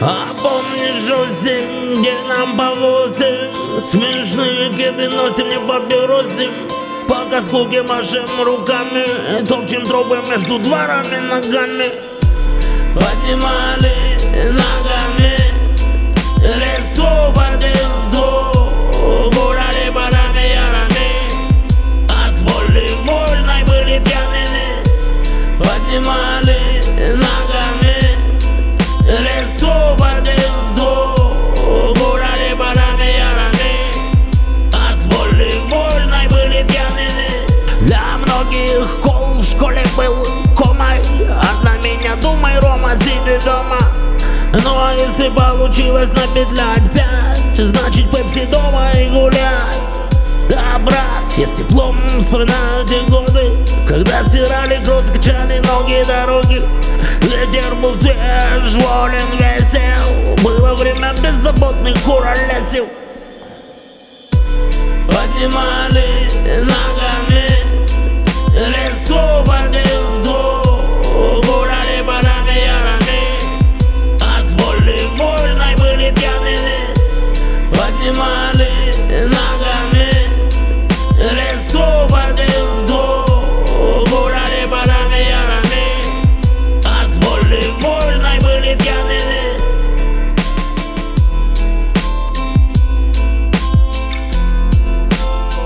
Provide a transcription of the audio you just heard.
А помнишь осень, где нам по Смешные кеды носим, не папиросы. Пока скуки машем руками Топчем трубы между дворами ногами. Поднимали ногами Листву под листву Гуляли барами ярами От воли вольной были пьяными. Поднимали многих кол в школе был комой. Одна меня думай, Рома, сиди дома. Ну а если получилось напетлять пять Значит пепси дома и гулять. Да, брат, я с теплом вспоминаю те годы Когда стирали кровь, скачали ноги дороги. Ветер был свеж, волен, весел Было время беззаботных куролесил. Поднимали in my